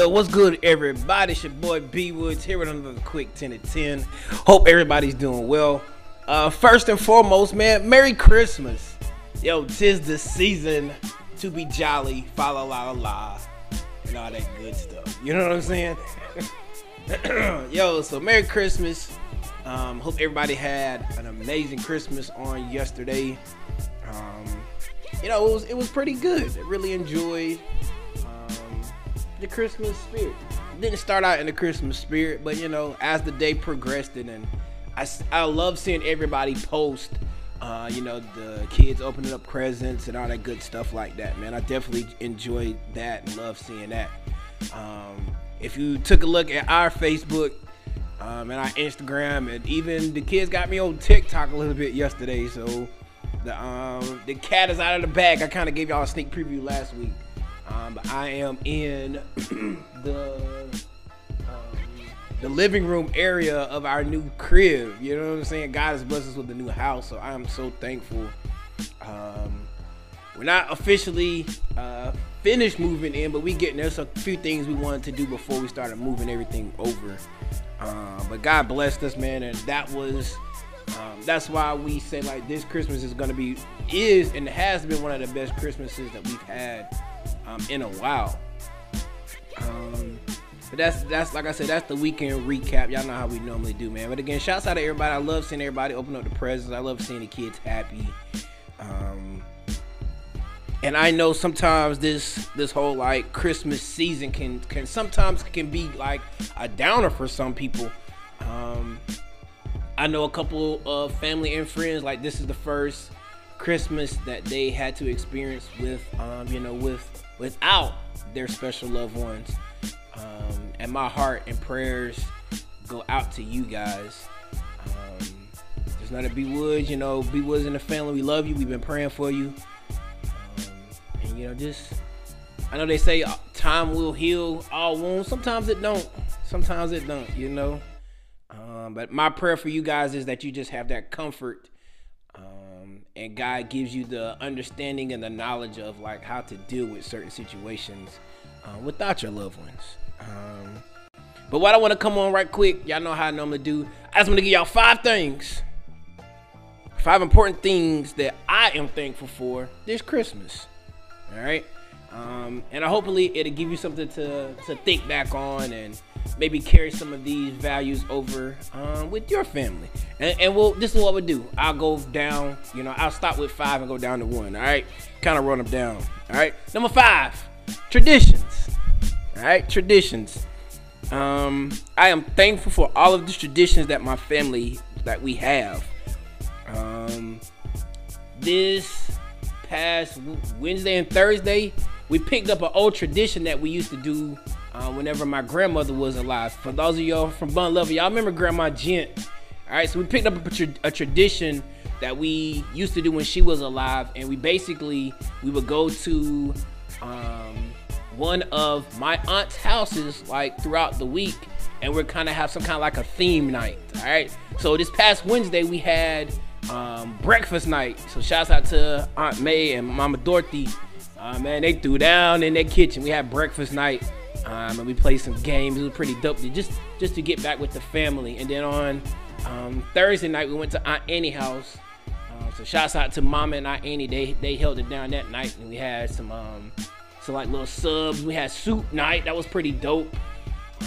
Yo, what's good, everybody? It's your boy B Woods here with another quick 10 to 10. Hope everybody's doing well. Uh, first and foremost, man, Merry Christmas. Yo, tis the season to be jolly, fa la la la, and all that good stuff. You know what I'm saying? yo, so Merry Christmas. Um, hope everybody had an amazing Christmas on yesterday. Um, you know, it was it was pretty good. I really enjoyed the Christmas spirit. Didn't start out in the Christmas spirit, but you know, as the day progressed, and, and I I love seeing everybody post. Uh, you know, the kids opening up presents and all that good stuff like that, man. I definitely enjoyed that and love seeing that. Um, if you took a look at our Facebook um, and our Instagram, and even the kids got me on TikTok a little bit yesterday, so the um the cat is out of the bag. I kind of gave y'all a sneak preview last week. Um, but I am in the um, the living room area of our new crib. You know what I'm saying? God has blessed us with a new house, so I am so thankful. Um, we're not officially uh, finished moving in, but we getting there's a few things we wanted to do before we started moving everything over. Um, but God blessed us, man, and that was um, that's why we say like this Christmas is gonna be is and has been one of the best Christmases that we've had um, in a while. Um, but that's that's like I said, that's the weekend recap. Y'all know how we normally do, man. But again, shouts out to everybody. I love seeing everybody open up the presents. I love seeing the kids happy. Um, and I know sometimes this this whole like Christmas season can can sometimes can be like a downer for some people. Um, I know a couple of family and friends like this is the first Christmas that they had to experience with um, you know with without their special loved ones. Um, and my heart and prayers go out to you guys. Um, there's not a B Woods, you know, B Woods in the family. We love you. We've been praying for you. Um, and you know, just I know they say uh, time will heal all wounds. Sometimes it don't. Sometimes it don't. You know. Um, but my prayer for you guys is that you just have that comfort, and God gives you the understanding and the knowledge of like how to deal with certain situations uh, without your loved ones. Um, but what I want to come on right quick, y'all know how I normally do. I just want to give y'all five things, five important things that I am thankful for this Christmas. All right. Um, and hopefully it'll give you something to, to think back on and maybe carry some of these values over um, with your family. And, and we'll this is what we do. I'll go down, you know, I'll stop with five and go down to one. All right, kind of run them down. All right, number five, traditions. All right, traditions. Um, I am thankful for all of the traditions that my family that we have. Um, this past Wednesday and Thursday, we picked up an old tradition that we used to do uh, whenever my grandmother was alive. For those of y'all from Bun Lover, y'all remember Grandma Gent. All right, so we picked up a, tra- a, tradition that we used to do when she was alive, and we basically we would go to um, one of my aunt's houses like throughout the week, and we're kind of have some kind of like a theme night. All right, so this past Wednesday we had um, breakfast night. So shouts out to Aunt May and Mama Dorothy. Uh, man, they threw down in their kitchen. We had breakfast night um, and we played some games. It was pretty dope to just just to get back with the family. And then on um, Thursday night, we went to Aunt Annie house. Um, so shouts out to Mama and Aunt Annie. They they held it down that night, and we had some um, some like little subs. We had soup night. That was pretty dope.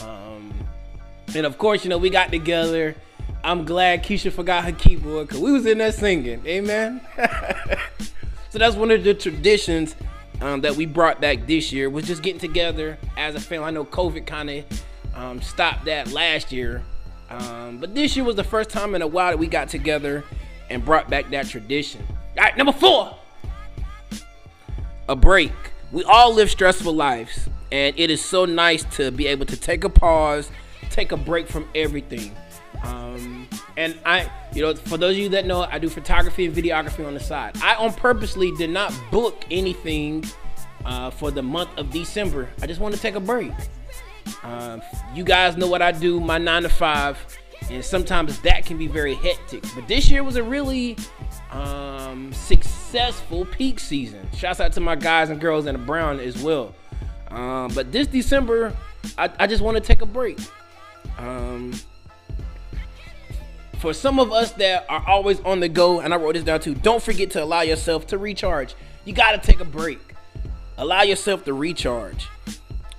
Um, and of course, you know we got together. I'm glad Keisha forgot her keyboard because we was in there singing. Amen. so that's one of the traditions um, that we brought back this year was just getting together as a family. I know COVID kind of um, stopped that last year, um, but this year was the first time in a while that we got together and brought back that tradition. All right, number four, a break. We all live stressful lives, and it is so nice to be able to take a pause, take a break from everything. And I, you know, for those of you that know, I do photography and videography on the side. I on purposely did not book anything uh, for the month of December. I just want to take a break. Um, you guys know what I do, my nine to five, and sometimes that can be very hectic. But this year was a really um, successful peak season. Shouts out to my guys and girls in the brown as well. Um, but this December, I, I just want to take a break. Um, for some of us that are always on the go, and I wrote this down too, don't forget to allow yourself to recharge. You got to take a break. Allow yourself to recharge.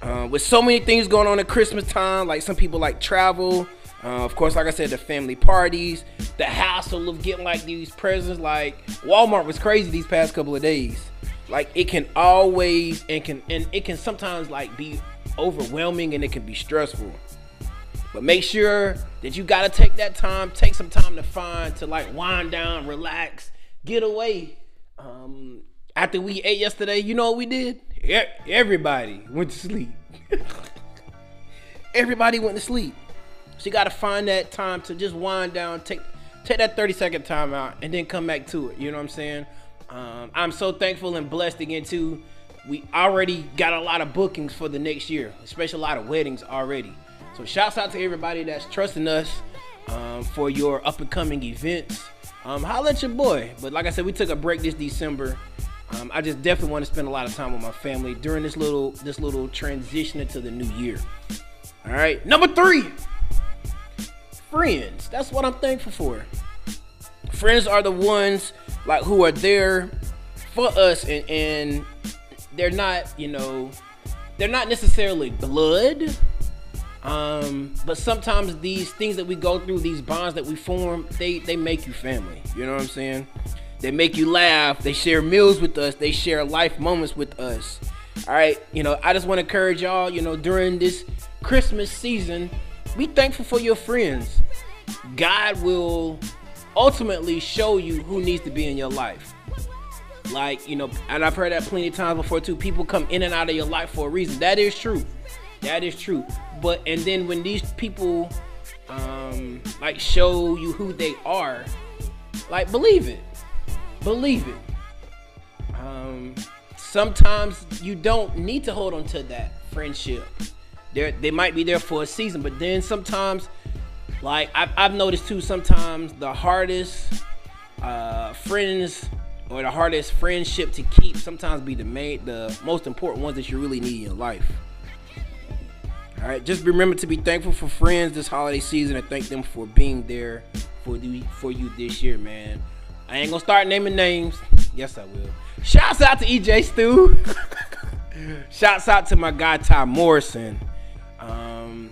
Uh, with so many things going on at Christmas time, like some people like travel. Uh, of course, like I said, the family parties, the hassle of getting like these presents. Like Walmart was crazy these past couple of days. Like it can always and can and it can sometimes like be overwhelming and it can be stressful. But make sure that you gotta take that time, take some time to find to like wind down, relax, get away. Um, after we ate yesterday, you know what we did? Everybody went to sleep. Everybody went to sleep. So you gotta find that time to just wind down, take take that 30 second time out, and then come back to it. You know what I'm saying? Um, I'm so thankful and blessed again too. We already got a lot of bookings for the next year, especially a lot of weddings already. So shouts out to everybody that's trusting us um, for your up and coming events. Um, holla at your boy. But like I said, we took a break this December. Um, I just definitely want to spend a lot of time with my family during this little this little transition into the new year. All right, number three, friends. That's what I'm thankful for. Friends are the ones like who are there for us, and, and they're not, you know, they're not necessarily blood. Um, but sometimes these things that we go through, these bonds that we form, they they make you family. You know what I'm saying? They make you laugh. They share meals with us. They share life moments with us. All right, you know, I just want to encourage y'all, you know, during this Christmas season, be thankful for your friends. God will ultimately show you who needs to be in your life. Like, you know, and I've heard that plenty of times before too. People come in and out of your life for a reason. That is true. That is true. But and then when these people um like show you who they are, like believe it believe it. Um, sometimes you don't need to hold on to that friendship. They they might be there for a season, but then sometimes, like I've, I've noticed too, sometimes the hardest uh, friends or the hardest friendship to keep sometimes be the main, the most important ones that you really need in life. All right, just remember to be thankful for friends this holiday season and thank them for being there for the for you this year, man. I ain't gonna start naming names. Yes, I will. Shouts out to EJ Stu. Shouts out to my guy Ty Morrison. Um,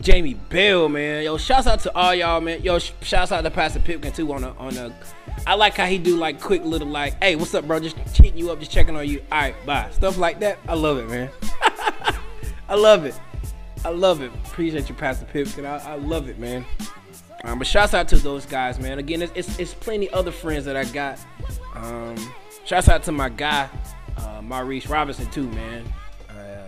Jamie Bell, man. Yo, shouts out to all y'all, man. Yo, sh- shouts out to Pastor Pipkin too on a on a. I like how he do like quick little like, hey, what's up, bro? Just hitting you up, just checking on you. All right, bye. Stuff like that. I love it, man. I love it. I love it. Appreciate you, Pastor Pipkin. I, I love it, man. Um, but shouts out to those guys, man. Again, it's, it's, it's plenty other friends that I got. Um, shouts out to my guy, uh, Maurice Robinson, too, man. Uh,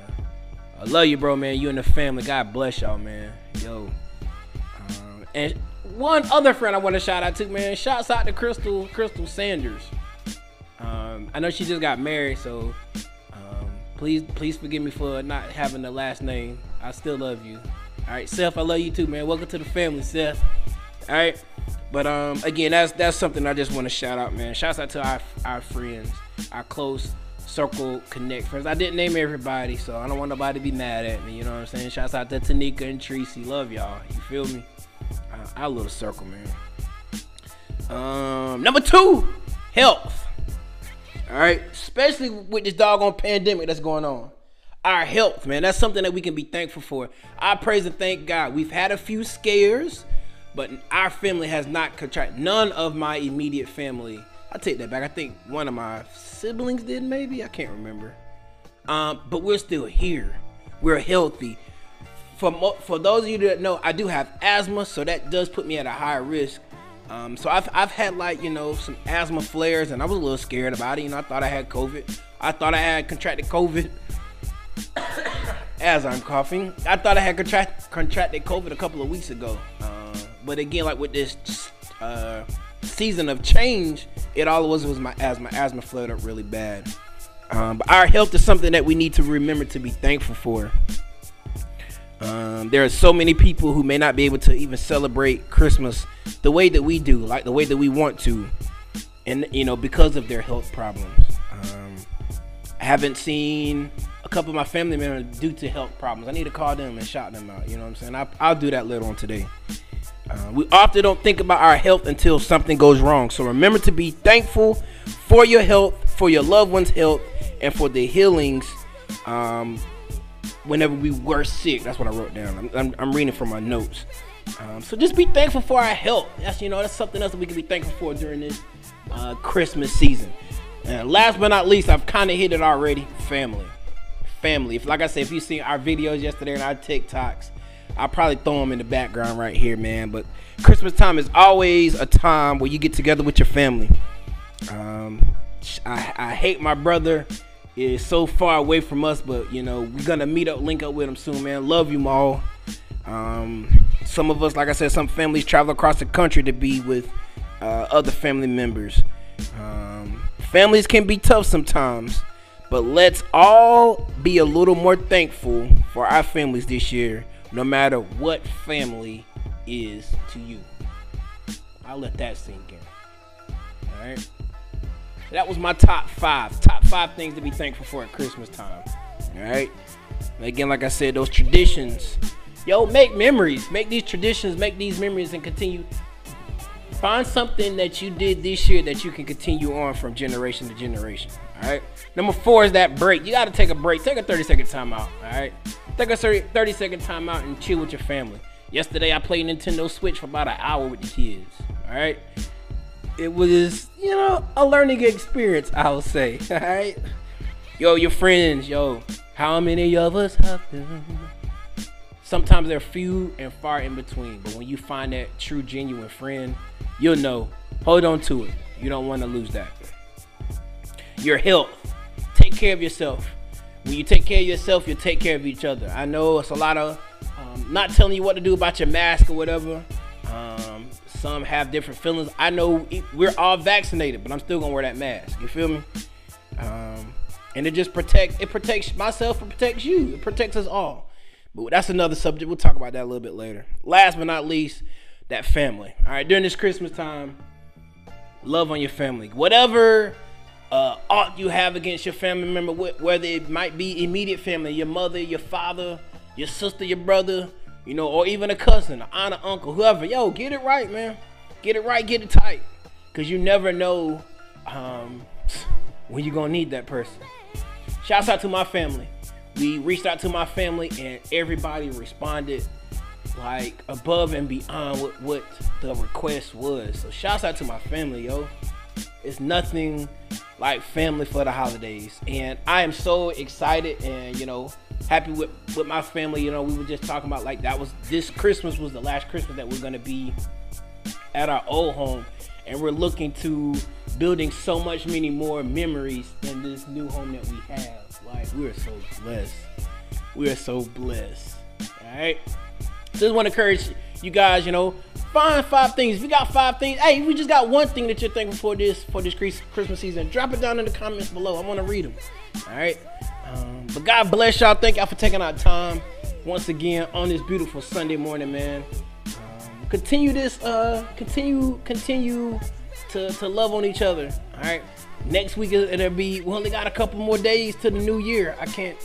I love you, bro, man. You and the family. God bless y'all, man. Yo. Um, and one other friend I want to shout out to, man. Shouts out to Crystal Crystal Sanders. Um, I know she just got married, so please please forgive me for not having the last name. I still love you. All right, Seth, I love you too, man. Welcome to the family, Seth. All right, but um, again, that's that's something I just want to shout out, man. Shouts out to our our friends, our close circle connect friends. I didn't name everybody, so I don't want nobody to be mad at me. You know what I'm saying? Shouts out to Tanika and Tracy. Love y'all. You feel me? Uh, our little circle, man. Um, number two, health. All right, especially with this doggone pandemic that's going on our health, man. That's something that we can be thankful for. I praise and thank God. We've had a few scares, but our family has not contracted. None of my immediate family. I take that back. I think one of my siblings did, maybe. I can't remember. Um, but we're still here. We're healthy. For mo- for those of you that know, I do have asthma, so that does put me at a higher risk. Um, so I've, I've had like you know some asthma flares, and I was a little scared about it. You know, I thought I had COVID. I thought I had contracted COVID as I'm coughing. I thought I had contract, contracted COVID a couple of weeks ago. Uh, but again, like with this uh, season of change, it all was was my asthma. Asthma flared up really bad. Um, but our health is something that we need to remember to be thankful for. Um, there are so many people who may not be able to even celebrate Christmas the way that we do, like the way that we want to, and you know because of their health problems. Um, I haven't seen a couple of my family members due to health problems. I need to call them and shout them out. You know what I'm saying? I, I'll do that later on today. Uh, we often don't think about our health until something goes wrong. So remember to be thankful for your health, for your loved one's health, and for the healings um, whenever we were sick. That's what I wrote down. I'm, I'm, I'm reading from my notes. Um, so just be thankful for our health. That's you know that's something else that we can be thankful for during this uh, Christmas season. And last but not least, I've kind of hit it already. Family, family. If like I said, if you seen our videos yesterday and our TikToks, I'll probably throw them in the background right here, man. But Christmas time is always a time where you get together with your family. Um, I, I hate my brother is so far away from us, but you know we're gonna meet up, link up with him soon, man. Love you all. Um, some of us, like I said, some families travel across the country to be with uh, other family members. Um, families can be tough sometimes, but let's all be a little more thankful for our families this year, no matter what family is to you. I'll let that sink in. All right. That was my top five. Top five things to be thankful for at Christmas time. All right. Again, like I said, those traditions. Yo, make memories. Make these traditions. Make these memories and continue. Find something that you did this year that you can continue on from generation to generation. All right. Number four is that break. You got to take a break. Take a 30 second timeout. All right. Take a 30 second timeout and chill with your family. Yesterday, I played Nintendo Switch for about an hour with the kids. All right it was, you know, a learning experience, I would say. All right. Yo, your friends, yo, how many of us have them? Sometimes they're few and far in between, but when you find that true, genuine friend, you'll know. Hold on to it. You don't want to lose that. Your health. Take care of yourself. When you take care of yourself, you'll take care of each other. I know it's a lot of um, not telling you what to do about your mask or whatever. Um, some have different feelings. I know we're all vaccinated, but I'm still gonna wear that mask. You feel me? Um, and it just protects. It protects myself. It protects you. It protects us all. But that's another subject. We'll talk about that a little bit later. Last but not least, that family. All right, during this Christmas time, love on your family. Whatever uh, ought you have against your family member, whether it might be immediate family, your mother, your father, your sister, your brother, you know, or even a cousin, an aunt, an uncle, whoever. Yo, get it right, man. Get it right, get it tight. Cause you never know um, when you're gonna need that person. Shouts out to my family. We reached out to my family and everybody responded like above and beyond what, what the request was. So shouts out to my family, yo. It's nothing like family for the holidays. And I am so excited and you know happy with with my family. You know, we were just talking about like that was this Christmas was the last Christmas that we're gonna be at our old home, and we're looking to building so much many more memories in this new home that we have. Like we're so blessed. We are so blessed. All right. Just want to encourage you guys. You know, find five things. If you got five things, hey, we just got one thing that you're thankful for this for this Christmas season. Drop it down in the comments below. I want to read them. All right. Um, but God bless y'all. Thank y'all for taking our time once again on this beautiful Sunday morning, man. Continue this. Uh, continue, continue to to love on each other. All right. Next week it'll be. We only got a couple more days to the new year. I can't.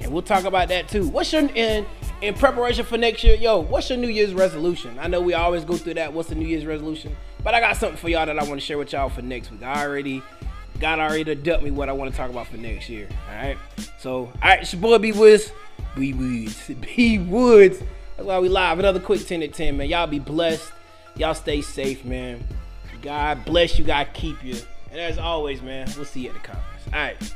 And we'll talk about that too. What's your in in preparation for next year? Yo, what's your New Year's resolution? I know we always go through that. What's the New Year's resolution? But I got something for y'all that I want to share with y'all for next week. I already God already dumped me what I want to talk about for next year. All right. So, all right, it's your boy B Woods. B Woods. B Woods. That's why we live. Another quick 10 to 10, man. Y'all be blessed. Y'all stay safe, man. God bless you. God keep you. And as always, man, we'll see you at the conference. All right.